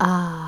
Ah.